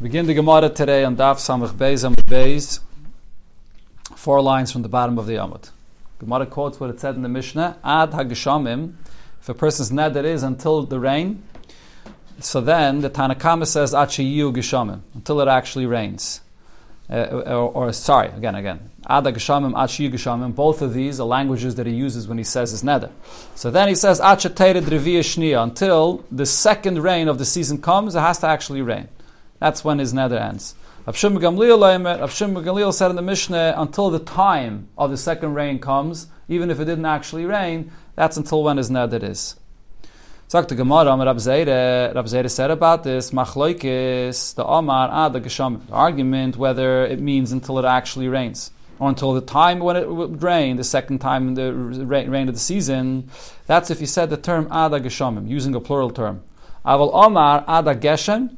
Begin the Gemara today on Daf Samach Beis Amud Beis, four lines from the bottom of the Amud. Gemara quotes what it said in the Mishnah: Ad Hageshamim. If a person's neder is until the rain, so then the Tanakhama says Achiyu Geshamim until it actually rains. Uh, or, or, sorry, again, again. Ada Geshamim, Achiyu Geshamim. Both of these are languages that he uses when he says his neder. So then he says Reviyah Shnia until the second rain of the season comes. It has to actually rain. That's when his neder ends. Rav Shimon Gamliel said in the Mishnah, until the time of the second rain comes, even if it didn't actually rain, that's until when his neder is. Sagt the Gemara, Rab Zeire, Rab Zeire said about this, Machloikis, the Omar, ah, the Gesham, argument whether it means until it actually rains, or until the time when it would rain, the second time in the rain of the season, that's if you said the term Ada Geshamim, using a plural term. Aval Omar, Ada Geshem,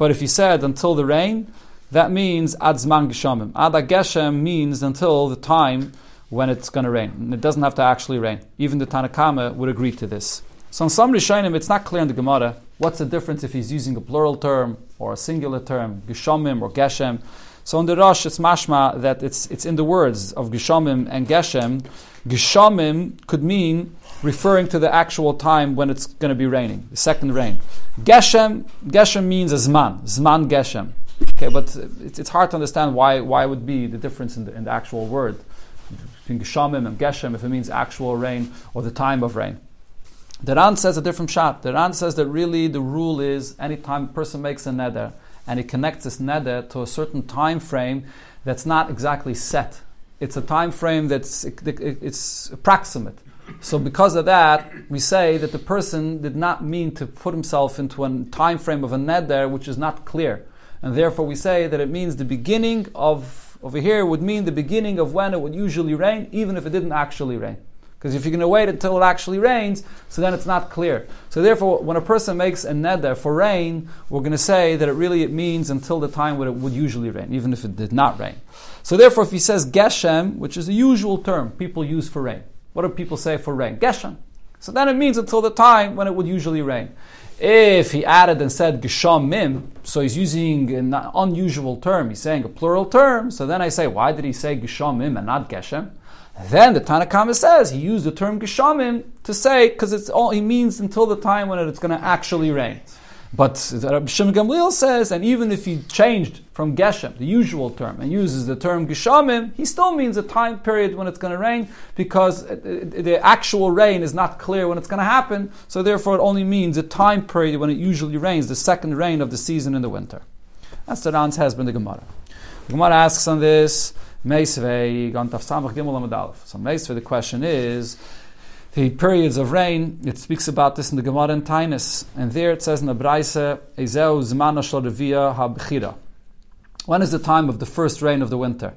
but if you said until the rain, that means adzman geshamim. Ada geshem means until the time when it's going to rain. And it doesn't have to actually rain. Even the Tanakama would agree to this. So in some Rishonim, it's not clear in the Gemara what's the difference if he's using a plural term or a singular term, geshamim or geshem. So in the Rosh, it's mashma that it's, it's in the words of geshamim and geshem. Geshamim could mean referring to the actual time when it's going to be raining, the second rain. Geshem, Geshem means a Zman, Zman Geshem. Okay, but it's, it's hard to understand why, why would be the difference in the, in the actual word between Geshamim and Geshem if it means actual rain or the time of rain. The Ran says a different shot. The Ran says that really the rule is anytime a person makes a neder and he connects this neder to a certain time frame that's not exactly set. It's a time frame that's it, it, it's approximate. So because of that, we say that the person did not mean to put himself into a time frame of a neder which is not clear. And therefore we say that it means the beginning of, over here would mean the beginning of when it would usually rain, even if it didn't actually rain. Because if you're going to wait until it actually rains, so then it's not clear. So therefore, when a person makes a neder for rain, we're going to say that it really it means until the time when it would usually rain, even if it did not rain. So therefore, if he says geshem, which is a usual term people use for rain, what do people say for rain? Geshem. So then it means until the time when it would usually rain. If he added and said geshamim, so he's using an unusual term, he's saying a plural term, so then I say, why did he say geshamim and not geshem? Then the Tanakhama says he used the term geshamim to say, because it's all he means until the time when it's going to actually rain. But Rabbi Shimon Gamliel says, and even if he changed from Geshem, the usual term, and uses the term Geshamim, he still means a time period when it's going to rain because the actual rain is not clear when it's going to happen. So therefore, it only means a time period when it usually rains, the second rain of the season in the winter. That's the Ran's husband, the Gemara. The Gemara asks on this, So Meisvei, the question is, the periods of rain, it speaks about this in the Gemara in Tainus, and there it says in the Braise, Ezeu Shorevia HaBchira. When is the time of the first rain of the winter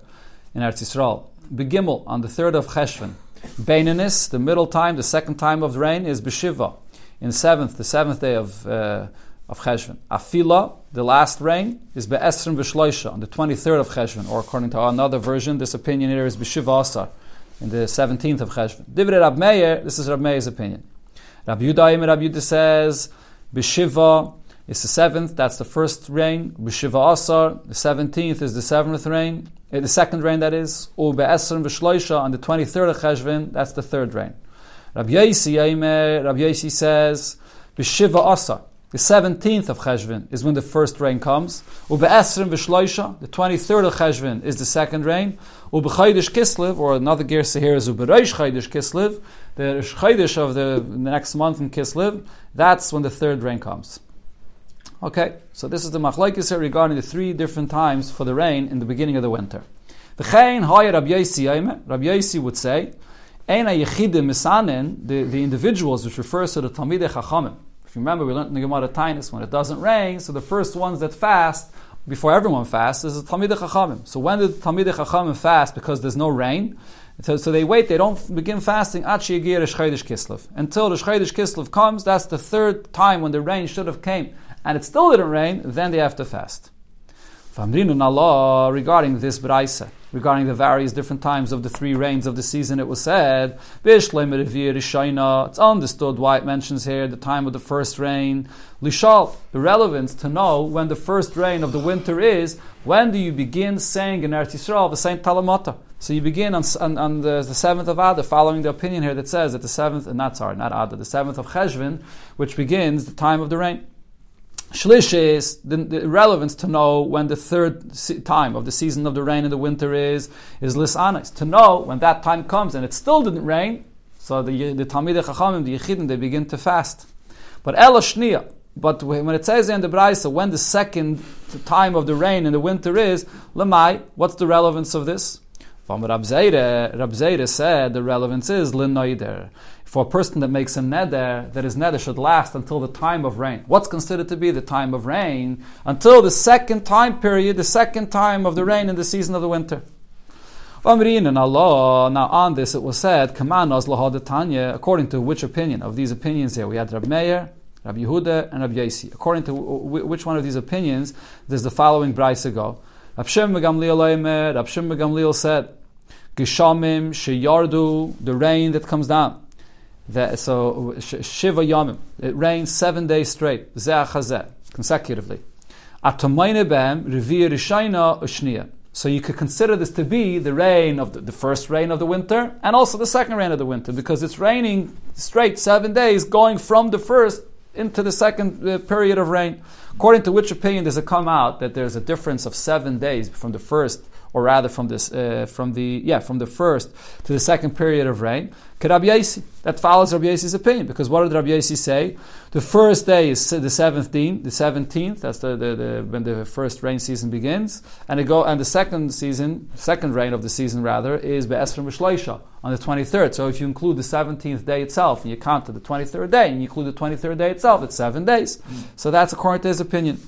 in Eretz Yisrael? Begimel, on the third of Cheshvan. Beinanis, the middle time, the second time of rain, is Beshiva. In seventh, the seventh day of, uh, of Cheshvan. Afila, the last rain, is Be'esrim V'shloisha, on the 23rd of Cheshvan, or according to another version, this opinion here is Beshiva Asar in the 17th of Cheshvan. Divrei Rab Meir, this is Rab Meir's opinion. Rab Yudayim Rab Yudah says, Bishiva is the seventh, that's the first rain. Bishiva Asar, the 17th is the seventh rain, uh, the second rain that is. U Be'esr V'shloisha, on the 23rd of Cheshvan, that's the third rain. Rab Yaisi Rab Yaisi says, Bishiva Asar, the 17th of Cheshvan is when the first rain comes. Ube'esrim v'shloisha, the 23rd of Cheshvan is the second rain. Ube'chaydish Kislev, or another gersa here is Ube'reish Chaydish Kislev, the Chaydish of the, the next month in Kislev, that's when the third rain comes. Okay, so this is the machlaikis regarding the three different times for the rain in the beginning of the winter. The Chayin Yosi Rabbi Yosi would say, Eina Yechidim Misanin, the, the individuals, which refers to the Talmidei Chachamim, if you remember, we learned in the Gemara Tainus, when it doesn't rain, so the first ones that fast, before everyone fasts, is the Talmidei Chachamim. So when did Talmidei Chachamim fast? Because there's no rain. So, so, they wait, they don't begin fasting until the Shchaydish Kislev comes, that's the third time when the rain should have came, and it still didn't rain, then they have to fast. Regarding this Braisa, regarding the various different times of the three rains of the season, it was said, It's understood why it mentions here the time of the first rain. Lishal, the relevance to know when the first rain of the winter is, when do you begin saying in Eretz Yisrael the Saint Talamata? So you begin on, on, on the, the, seventh of Adar, following the opinion here that says that the seventh, not sorry, not Adar, the seventh of Cheshvan, which begins the time of the rain. Shlish is the, the, relevance to know when the third time of the season of the rain in the winter is, is lisanis. To know when that time comes and it still didn't rain, so the, the Talmidei Chachamim, the Yechidim, they begin to fast. But Ela Shnia, but when it says in the Braisa, when the second time of the rain in the winter is, Lamai, what's the relevance of this? From Rab Zayre, said the relevance is Linoider for a person that makes a neder, that his neder should last until the time of rain. What's considered to be the time of rain? Until the second time period, the second time of the rain in the season of the winter. Allah, now on this it was said, according to which opinion of these opinions here? We had Rab Meir, Rab Yehuda, and Rab Yasi. According to which one of these opinions does the following brisa go? Rab Shem said, Gishamim Sheyardu, the rain that comes down. The, so Shiva Yamim, it rains seven days straight, Zeh consecutively. So you could consider this to be the rain of the, the, first rain of the winter and also the second rain of the winter because it's raining straight seven days going from the first into the second uh, period of rain. According to which opinion does it come out that there's a difference of seven days from the first or rather from this, uh, from the yeah, from the first to the second period of rain. That follows Rabbi Yasi's opinion because what did Rabbi Yasi say? The first day is the seventeenth, the seventeenth. That's the, the, the, when the first rain season begins, and it go and the second season, second rain of the season rather, is be'esrim b'shleisha on the twenty third. So if you include the seventeenth day itself and you count to the twenty third day and you include the twenty third day itself, it's seven days. Mm. So that's according to his opinion.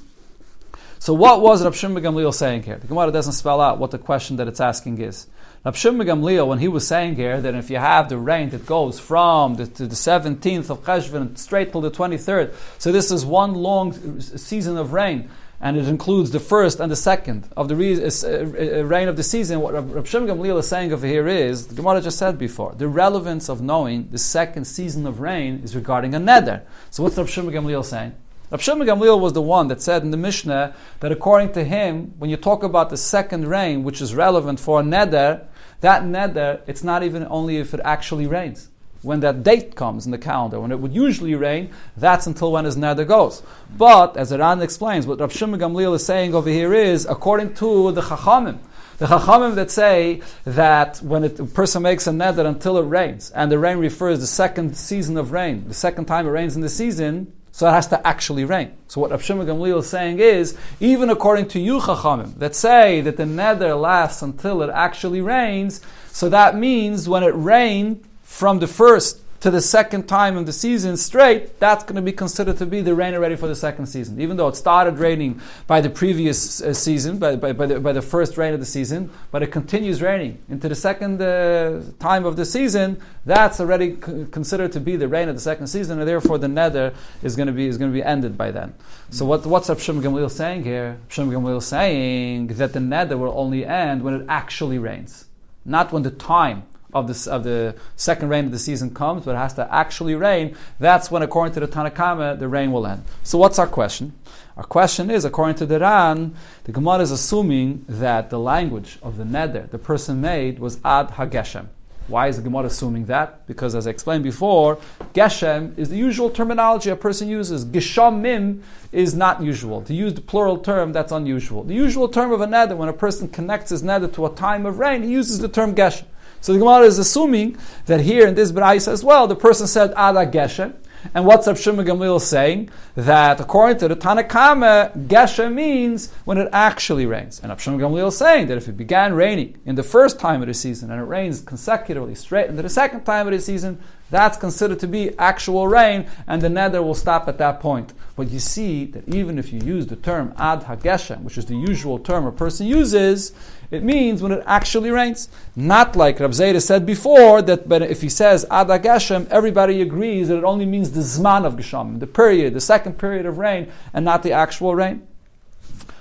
So what was Rav Shimon Gamliel saying here? The Gemara doesn't spell out what the question that it's asking is. Rav Shimon Gamliel, when he was saying here that if you have the rain that goes from the, to the 17th of Cheshvan straight till the 23rd, so this is one long season of rain, and it includes the first and the second of the re- uh, uh, rain of the season. What Rav Shimon Gamliel is saying over here is, the Gemara just said before, the relevance of knowing the second season of rain is regarding a neder. So what's Rav Shimon Gamliel saying? Rav Shimon Gamliel was the one that said in the Mishnah that according to him, when you talk about the second rain, which is relevant for a neder, that neder, it's not even only if it actually rains. When that date comes in the calendar, when it would usually rain, that's until when his neder goes. But, as Iran explains, what Rav Shimon Gamliel is saying over here is, according to the Chachamim, the Chachamim that say that when it, a person makes a neder until it rains, and the rain refers to the second season of rain, the second time it rains in the season, so it has to actually rain. So what Rav Gamliel is saying is, even according to you Chachamim, that say that the neder lasts until it actually rains, so that means when it rained from the first to the second time in the season straight, that's going to be considered to be the rain already for the second season. Even though it started raining by the previous uh, season, by, by, by, the, by, the, first rain of the season, but it continues raining into the second uh, time of the season, that's already c- considered to be the rain of the second season, and therefore the neder is going to be, is going to be ended by then. So what, what's Rav Shimon saying here? Shimon Gamliel saying that the neder will only end when it actually rains, not when the time of, this, of the second rain of the season comes, but it has to actually rain, that's when, according to the Tanakama, the rain will end. So, what's our question? Our question is, according to the Ran, the Gemara is assuming that the language of the neder the person made was ad hageshem. Why is the Gemara assuming that? Because, as I explained before, Geshem is the usual terminology a person uses. Geshamim is not usual. To use the plural term, that's unusual. The usual term of a neder, when a person connects his neder to a time of rain, he uses the term Geshem. So the Gemara is assuming that here in this Braisa as well, the person said Ada Geshem. And what's Rav Shimon Gamliel saying? That according to the Tanakama, Geshem means when it actually rains. And Rav Gamliel is saying that if it began raining in the first time of the season and it rains consecutively straight into the second time of the season, that's considered to be actual rain, and the neder will stop at that point. But you see that even if you use the term ad hageshem, which is the usual term a person uses, it means when it actually rains. Not like Rab Zayda said before, that but if he says Ad Geshem, everybody agrees that it only means the Zman of Geshem, the period, the second period of rain, and not the actual rain.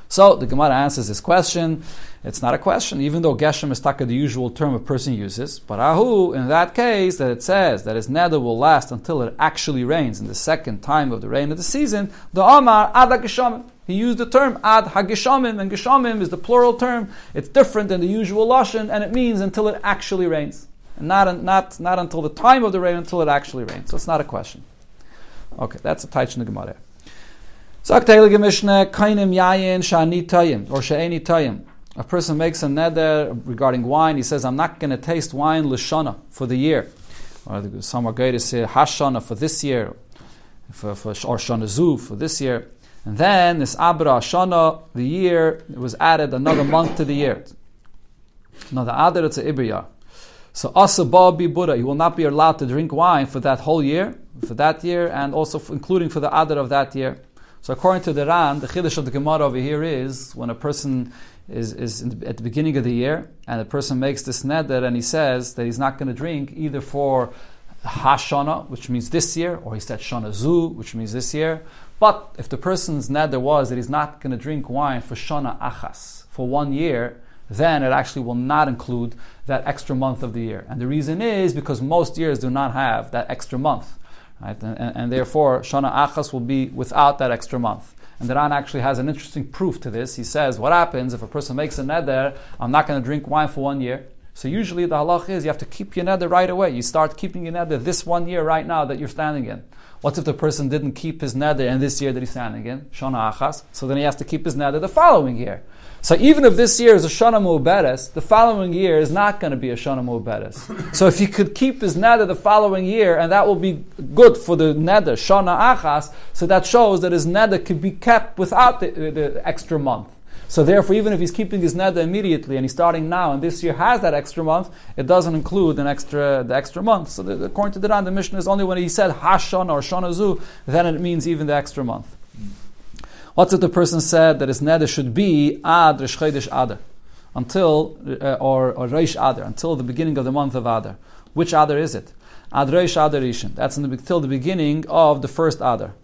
So the Gemara answers this question. It's not a question, even though Geshem is taka the usual term a person uses. But Ahu, in that case, that it says that his neder will last until it actually rains in the second time of the rain of the season, the Omar Ad Geshamim. He used the term Ad Hageshamim, and Geshamim is the plural term. It's different than the usual Lashon, and it means until it actually rains. And not, not, not until the time of the rain, until it actually rains. So it's not a question. Okay, that's a Taich in the Gemara. Sagt Heilige Kainim Yayin Shani Tayim, or She'eni Tayim a person makes a neder regarding wine, he says, I'm not going to taste wine lishana for the year. Or some are going to say hashana for this year, for, for, or shana zu for this year. And then this abra shana, the year, it was added another month to the year. Another adar, it's a ibriya. So asa bi Buddha, he will not be allowed to drink wine for that whole year, for that year, and also for, including for the adar of that year. So according to the Ran, the chiddush of the Gemara over here is when a person is, is the, at the beginning of the year, and the person makes this neder and he says that he's not going to drink either for Hashana, which means this year, or he said Shana Zu, which means this year. But if the person's neder was that he's not going to drink wine for Shana Achas, for one year, then it actually will not include that extra month of the year. And the reason is because most years do not have that extra month. Right? And, and, and therefore, Shana Achas will be without that extra month. And the Ran actually has an interesting proof to this. He says, what happens if a person makes a neder, I'm not going to drink wine for one year. So usually the halach is you have to keep your neder right away. You start keeping your neder this one year right now that you're standing in. What if the person didn't keep his neder in this year that he's standing in? Shana achas. So then he has to keep his neder the following year. So even if this year is a Shana Mu'beres, the following year is not going to be a Shana Mu'beres. so if he could keep his neder the following year, and that will be good for the neder, Shana Achas, so that shows that his neder could be kept without the, the extra month. So therefore, even if he's keeping his neder immediately and he's starting now, and this year has that extra month, it doesn't include an extra the extra month. So the, according to the Ran, the mission is only when he said Hashon or Shonazu, then it means even the extra month. What's it the person said that his neder should be ad Rish Adar, until, uh, or, or Reish Adar, until the beginning of the month of Adar. Which Adar is it? Ad Reish Adar. That's until the beginning of the first Adar.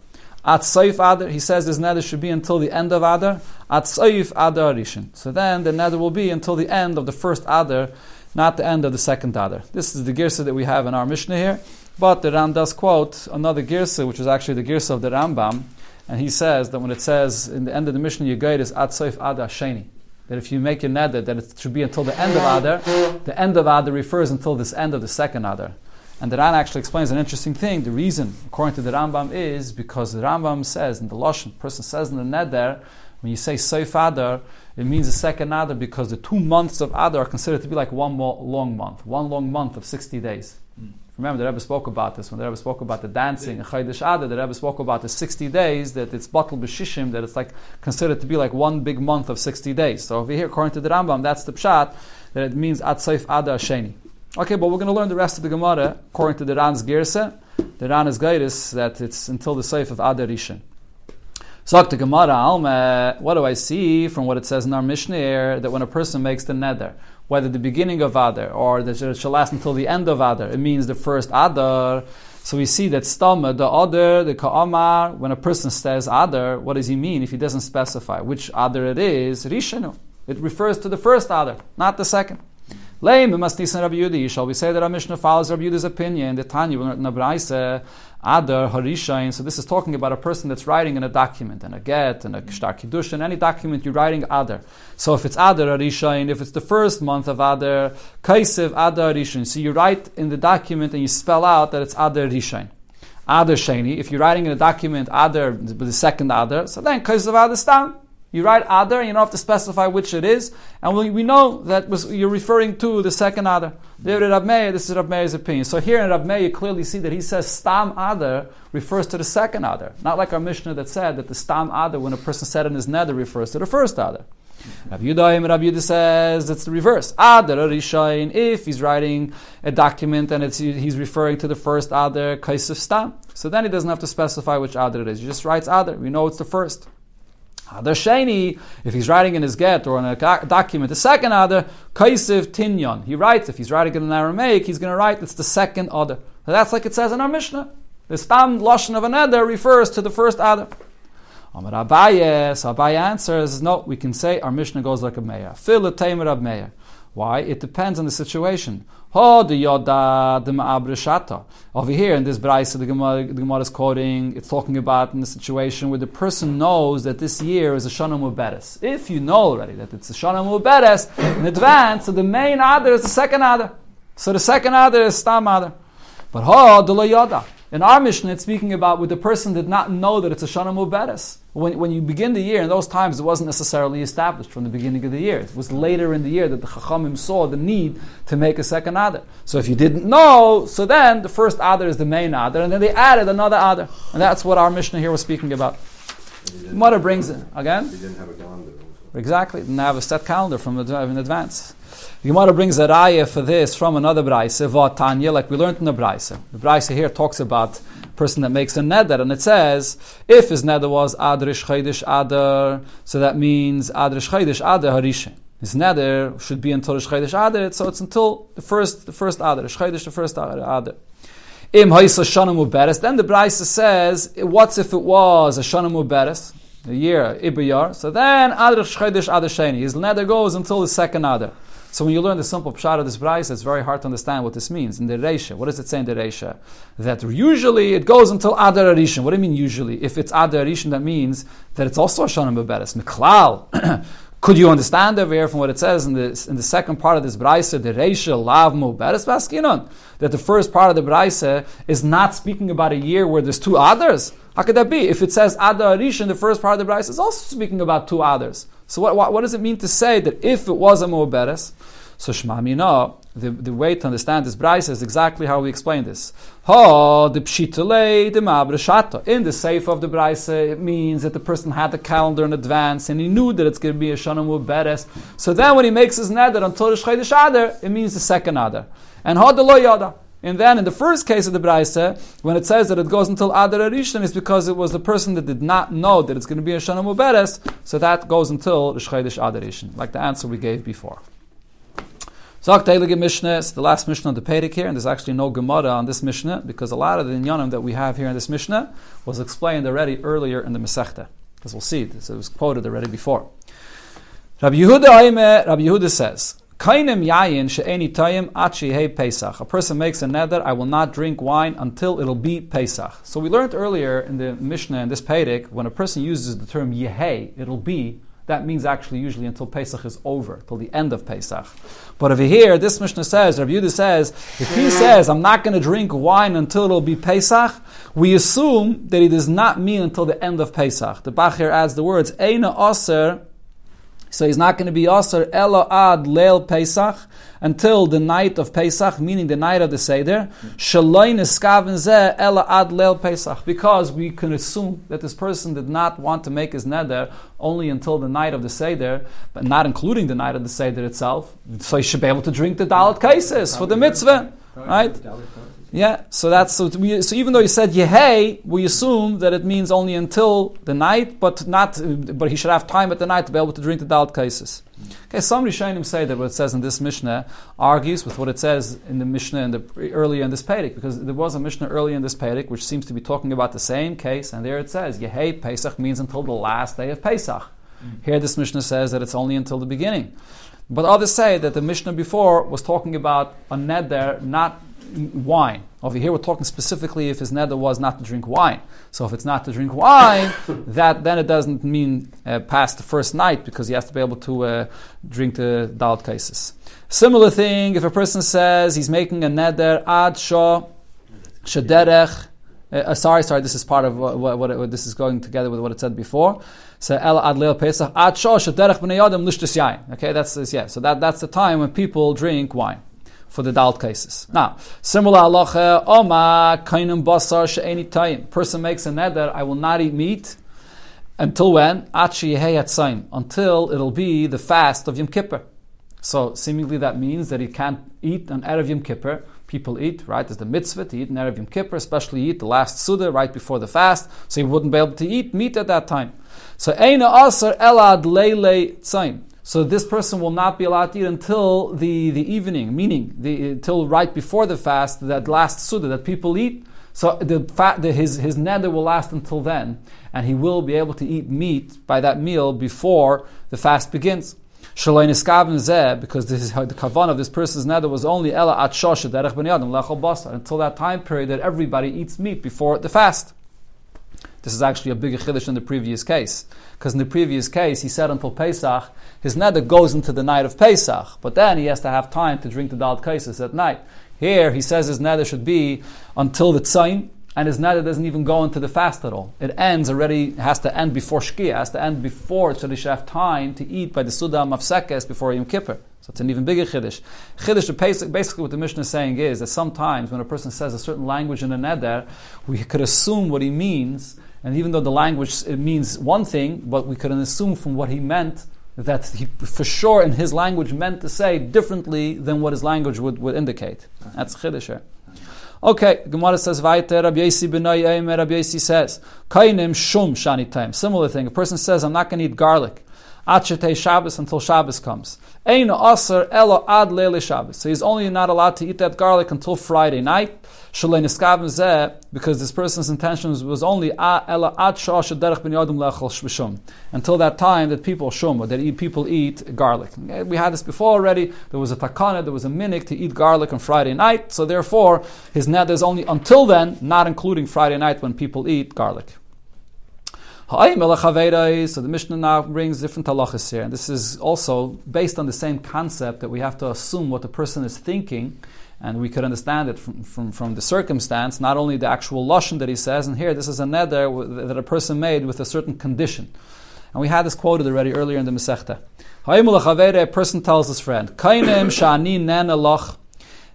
At Saif Adar, he says his neder should be until the end of Adar. At Saif Adar Rishon. So then the neder will be until the end of the first Adar, not the end of the second Adar. This is the girsa that we have in our Mishnah here. But the Ran does quote another girsa, which is actually the girsa of the Rambam, and he says that when it says in the end of the Mishnah, your guide is Ad Soif Adar Sheni. That if you make your neder, that it should be until the end of Adar. The end of Adar refers until this end of the second Adar. And the Ran actually explains an interesting thing. The reason, according to the Rambam, is because the Rambam says in the Lashon, person says in the Neder, when you say Soif Adar, it means the second Adar because the two months of Adar are considered to be like one long month, one long month of 60 days. Hmm. Remember, the Rebbe spoke about this when the Rebbe spoke about the dancing in Chaydish Adar. The Rebbe spoke about the 60 days that it's batal b'shishim, that it's like considered to be like one big month of 60 days. So over here, according to the Rambam, that's the pshat that it means Atzaif Adar Sheni. Okay, but we're going to learn the rest of the Gemara according to the Ran's Girsa. The Ran is guidance that it's until the Seif of Adar Rishon. So the Gemara, Alma, what do I see from what it says in our Mishnah that when a person makes the neder, whether the beginning of Adar or that it shall last until the end of Adar, it means the first Adar. So we see that Stama, the Adar, the Ka'amar, when a person says Adar, what does he mean if he doesn't specify which Adar it is? Rishanu. It refers to the first Adar, not the second. Leim, must Rabbi Yudi. Shall we say that our Mishnah follows Rabbi Yudi's opinion? The Tanya, Nabraisa, Adar, Harishain. So this is talking about a person that's writing in a document, in a get, in a shtar kiddush, in any document you're writing Adar. So if it's Adar Harishain, if it's the first month of Adar, Kaisev Adar Harishain. So you write in the document and you spell out that it's Adar Harishain. Adar Shani. If you're writing in a document Adar, the second Adar, so then Kaisev Adar Stam. You write Adar, you don't have to specify which it is, and we, we know that was, you're referring to the second Adar. Rab Meir, this is Rab Meir's opinion. So here in Rab Meir, you clearly see that he says Stam other refers to the second other, not like our Mishnah that said that the Stam other, when a person said in his neder, refers to the first other. Rabbi Yudaim, Rabbi Yudah says it's the reverse. Adar Rishain, if he's writing a document and he's referring to the first Adar, Kaisif Stam. So then he doesn't have to specify which Adar it is. He just writes Adar. We know it's the first. Adar Sheni, if he's writing in his get or in a document, the second Adar, Kaisiv Tinyon. He writes, if he's writing in Aramaic, he's going to write it's the second Adar. So that's like it says in our Mishnah. The Stam Lashon of an Adar refers to the first Adar. Amar Abaye, so Abaye answers, no, we can say our Mishnah goes like a Meir. Fill the tamer of Meir. Why? It depends on the situation. Over here in this Braisa, the Gemara, the Gemara is quoting, it's talking about in the situation where the person knows that this year is a Shana. If you know already that it's a Shana in advance, so the main other is the second other. So the second other is Stam Adar. But ha, Yoda. In our Mishnah, it's speaking about with the person did not know that it's a Shana Muberes. When, when you begin the year, in those times, it wasn't necessarily established from the beginning of the year. It was later in the year that the Chachamim saw the need to make a second Adar. So if you didn't know, so then the first Adar is the main Adar, and then they added another Adar. And that's what our Mishnah here was speaking about. Mother brings it. Again? Didn't have a. Exactly. Didn't have a set calendar from in advance. The Gemara brings a raya for this from another brayse, Vatanya, like we learned in the brayse. The brayse here talks about person that makes a neder, and it says if his neder was adrish chaydish adar, so that means adrish chaydish adar harishin. His neder should be until chaydish adar, so it's until the first the first adar, chaydish the first adar. Im haisa shana muberes. Then the brayse says, what's if it was a shana muberes? A year, Ibayar. So then, Adr Shchedish Adr Sheni. His neder goes until the second Adar. So when you learn the simple pshat of this brayse, it's very hard to understand what this means. In the Reisha, what does it say in the Reisha? That usually it goes until Adar Arishan. What do you mean usually? If it's Adar Arishan, that means that it's also a Shana Beberes. Miklal. Could you understand over here from what it says in the, in the second part of this brayse, the Reisha Lav Beres Baskinon? That the first part of the brayse is not speaking about a year where there's two others. How could that be? If it says Adar Arishan, the first part of the brayse is also speaking about two others. So what, what, what, does it mean to say that if it was a Mu'beres, so Shema Mina, the, the way to understand this Bryce is exactly how we explain this. Ha, the the. In the safe of the Bryce, it means that the person had the calendar in advance and he knew that it's going to be a Shana Mu'beres. So then when he makes his neder until the Shchaydish Adar, it means the second Adar. And ha, the lo yada. And then in the first case of the Braise, when it says that it goes until Adar Arishan, it's because it was the person that did not know that it's going to be a Shana Muberes, so that goes until the Shchedish Adar Arishan, like the answer we gave before. Zok Teilige Mishnah, the last Mishnah on the Pedic here, and there's actually no Gemara on this Mishnah, because a lot of the Inyanim that we have here in this Mishnah was explained already earlier in the Masechta, because we'll see, so it was quoted already before. Rabbi Yehuda, Aime, Rabbi Yehuda says, Kainim yayin she'eni tayim achi hey Pesach. A person makes a neder, I will not drink wine until it'll be Pesach. So we learned earlier in the Mishnah, in this Pedic, when a person uses the term yehei, it'll be, that means actually usually until Pesach is over, till the end of Pesach. But over here, this Mishnah says, Rabbi Yehuda says, if he says, I'm not going to drink wine until it'll be Pesach, we assume that he does not mean until the end of Pesach. The Bachir adds the words, Eina Aser so he's not going to be Aser Elo Ad Leil Pesach until the night of Pesach, meaning the night of the Seder. Shaloi Niskaven Zeh Elo Ad Leil Pesach. Because we can assume that this person did not want to make his neder only until the night of the Seder, but not including the night of the Seder itself. So he should be able to drink the Dalit Kaisis for the mitzvah. Right? Yeah, so that's so. We, so even though he said Yehei, we assume that it means only until the night, but not. But he should have time at the night to be able to drink the Dalit Kaisis. Okay, some Rishonim say that what it says in this Mishnah argues with what it says in the Mishnah in the, earlier in this Pedic, because there was a Mishnah earlier in this Pedic which seems to be talking about the same case, and there it says Yehei Pesach means until the last day of Pesach. Mm. Here, this Mishnah says that it's only until the beginning. But others say that the Mishnah before was talking about a neder, not wine. Over here, we're talking specifically if his neder was not to drink wine. So if it's not to drink wine, that then it doesn't mean uh, past the first night because he has to be able to uh, drink the dalit kaisis. Similar thing, if a person says he's making a neder ad shah shaderech. Uh, uh, sorry, sorry. This is part of what, what, what, this is going together with what it said before. So el ad leil pesach ad shah shaderech b'nei yain. Okay, that's yeah. So that that's the time when people drink wine for the dalt kaisis. Now, similar halacha, oma kainim basar she'eni time. Person makes a neder, I will not eat meat until when? Achi at until it'll be the fast of Yom Kippur. So seemingly that means that he can't eat on Erev Yom Kippur. People eat, right? There's the mitzvah to eat on Erev Yom Kippur, especially eat the last Suda right before the fast, so he wouldn't be able to eat meat at that time. So Eina Asar Elad Leile Tzaim. So this person will not be allowed to eat until the, the evening, meaning the, until right before the fast, that last suda that people eat. So the fact that his, his neder will last until then, and he will be able to eat meat by that meal before the fast begins. Because this is the kavan of this person's neder was only ella at derech basar until that time period that everybody eats meat before the fast. This is actually a bigger chiddush than the previous case. Because in the previous case, he said until Pesach, his neder goes into the night of Pesach. But then he has to have time to drink the Dal Kaisis at night. Here, he says his neder should be until the Tzayin, and his neder doesn't even go into the fast at all. It ends already, has to end before Shkia, has to end before, so should have time to eat by the Suda Mafsekes before Yom Kippur. So it's an even bigger Chiddush. Chiddush, basically what the Mishnah is saying is that sometimes when a person says a certain language in a neder, we could assume what he means, and even though the language means one thing, but we couldn't assume from what he meant that he for sure in his language meant to say differently than what his language would, would indicate. That's Chiddush. Okay, Gemara says weiter. Rabbi Yossi b'nai Eimer. Rabbi Yossi says, "Kainim shum shani time." Similar thing. A person says, "I'm not going to eat garlic." Achetei Shabbos until Shabbos comes. Ein aser elo ad leile Shabbos. So he's only not allowed to eat that garlic until Friday night because this person's intention was only until that time that people shum that people eat garlic. We had this before already. There was a takana, there was a minik to eat garlic on Friday night. So therefore, his net is only until then, not including Friday night when people eat garlic. So the Mishnah now brings different halachas here, and this is also based on the same concept that we have to assume what the person is thinking and we could understand it from, from, from the circumstance, not only the actual lashon that he says, and here this is a neder that a person made with a certain condition. And we had this quoted already earlier in the Masechta. A person tells his friend,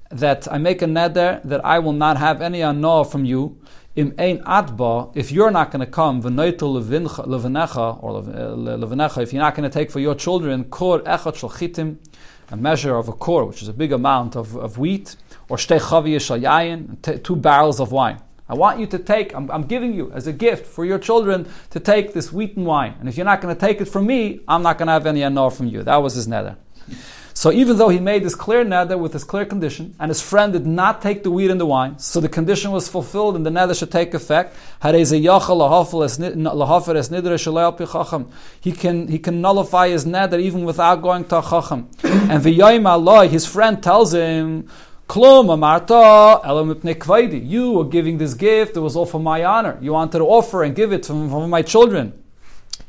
that I make a neder that I will not have any anah from you. Im ein adba, if you're not going to come, levenecha or levenecha, eh, if you're not going to take for your children, kor shal a measure of a core, which is a big amount of, of wheat, or shtei chaviya two barrels of wine. I want you to take, I'm, I'm, giving you as a gift for your children to take this wheat and wine. And if you're not going to take it from me, I'm not going to have any anor from you. That was his neder. So even though he made this clear neder with this clear condition, and his friend did not take the wheat and the wine, so the condition was fulfilled and the neder should take effect, he can he can nullify his neder even without going to a chacham. And his friend tells him, you were giving this gift, it was all for my honor. You wanted to offer and give it for my children.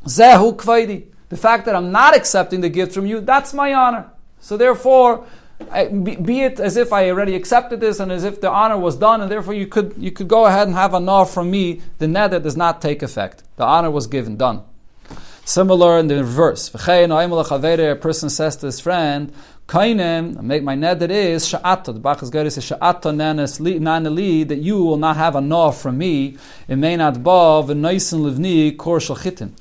The fact that I'm not accepting the gift from you, that's my honor. So therefore, be, be, it as if I already accepted this and as if the honor was done, and therefore you could you could go ahead and have a nar from me. The neder does not take effect. The honor was given, done. Similar in the reverse. A person says to his friend, make my neder is sha'ata. The Bachas Gari says sha'ata nanali that you will not have a nar from me. It may not ba v'noisen livni kor shalchitin.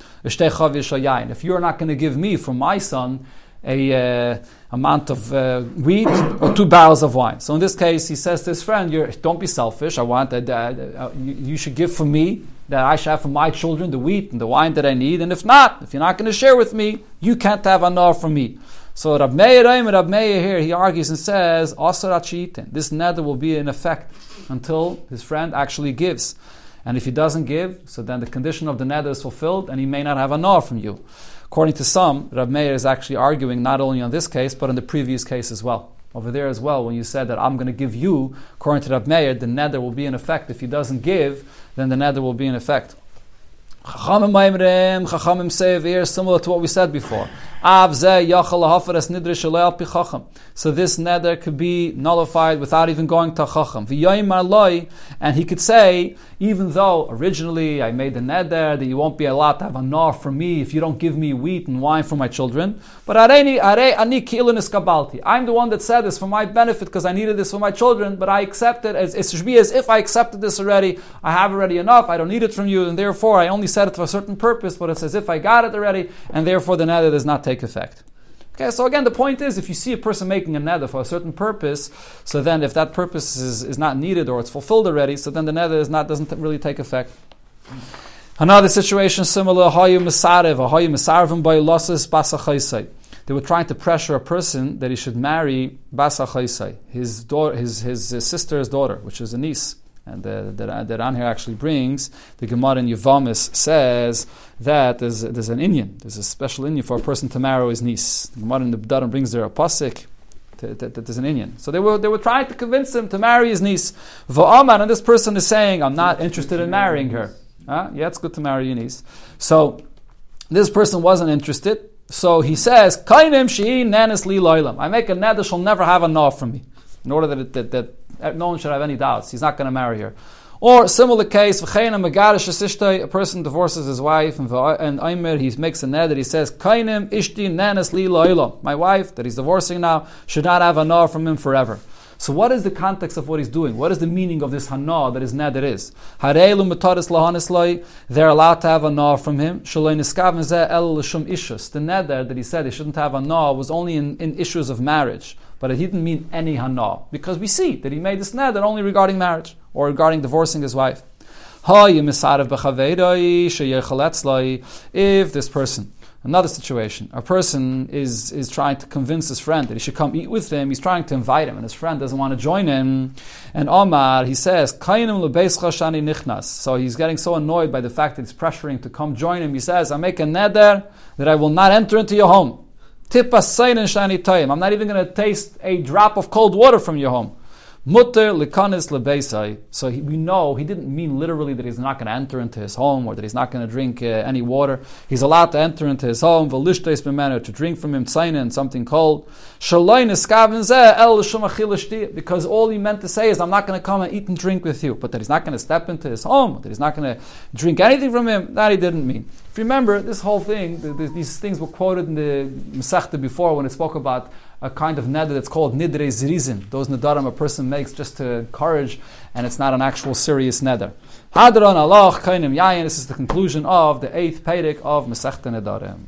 If you're not going to give me from my son a uh, amount of uh, wheat or two barrels of wine. So in this case, he says to his friend, "Don't be selfish. I want that uh, you, you, should give for me that I should have for my children the wheat and the wine that I need. And if not, if you're not going to share with me, you can't have enough from me." So Rab Meir, Rab Meir here, he argues and says, This neder will be in effect until his friend actually gives. And if he doesn't give, so then the condition of the neder is fulfilled and he may not have a from you. According to some, Rav Meir is actually arguing not only on this case, but on the previous case as well. Over there as well, when you said that I'm going to give you, according to Rav Meir, the neder will be in effect. If he doesn't give, then the neder will be in effect. Chachamim say here, similar to what we said before. So this neder could be nullified without even going to Chacham. And he could say, even though originally I made the neder that you won't be allowed to have a nar from me if you don't give me wheat and wine for my children, but I'm the one that said this for my benefit because I needed this for my children, but I accept it as it should be as if I accepted this already. I have already enough, I don't need it from you, and therefore I only said it for a certain purpose, but it's as if I got it already, and therefore the neder does not take effect. Okay, so again, the point is, if you see a person making a neder for a certain purpose, so then if that purpose is, is not needed or it's fulfilled already, so then the neder is not doesn't really take effect. Another situation similar, hayu misarev, hayu misarevim by losses basachaisai. They were trying to pressure a person that he should marry basachaisai, his daughter, his, his, his sister's daughter, which is a niece. And the, the Ran here actually brings, the Gemara in Yavamis says that there's, there's an inyan, there's a special inyan for a person to marry his niece. The Gemara in the B'darim brings there a pasik that there's an inyan. So they were, they were trying to convince him to marry his niece. Va'amar, and this person is saying, I'm not interested in marrying her. Huh? Yeah, it's good to marry your niece. So this person wasn't interested. So he says, Kainim she'in nanis li I make a neder she'll never have a no from me. In order that, it, that, that Uh, no one should have any doubts. He's not going to marry her. Or similar case, a person divorces his wife, and Aimer he makes a ned that he says, "Kainim ishti nanas My wife that he's divorcing now should not have a no from him forever. So what is the context of what he's doing? What is the meaning of this hana that his neder is? They're allowed to have a na from him. The neder that he said he shouldn't have a na was only in, in issues of marriage. But he didn't mean any hana. Because we see that he made this neder only regarding marriage or regarding divorcing his wife. If this person Another situation. A person is, is trying to convince his friend that he should come eat with him. He's trying to invite him, and his friend doesn't want to join him. And Omar, he says, So he's getting so annoyed by the fact that he's pressuring to come join him. He says, I make a neder that I will not enter into your home. I'm not even going to taste a drop of cold water from your home. Mutter likanis lebeisai. So he, we know he didn't mean literally that he's not going to enter into his home or that he's not going to drink uh, any water. He's allowed to enter into his home, to drink from him tzaina and something cold. Because all he meant to say is, I'm not going to come and eat and drink with you. But that he's not going to step into his home, that he's not going to drink anything from him, that he didn't mean. If you remember, this whole thing, the, the, these things were quoted in the Masechta before when it spoke about a kind of neder that's called nidre zrizin. Those nedarim a person makes just to encourage, and it's not an actual serious neder. Hadran Alach kainim yayin. This is the conclusion of the eighth Pedic of Masechta Nedarim.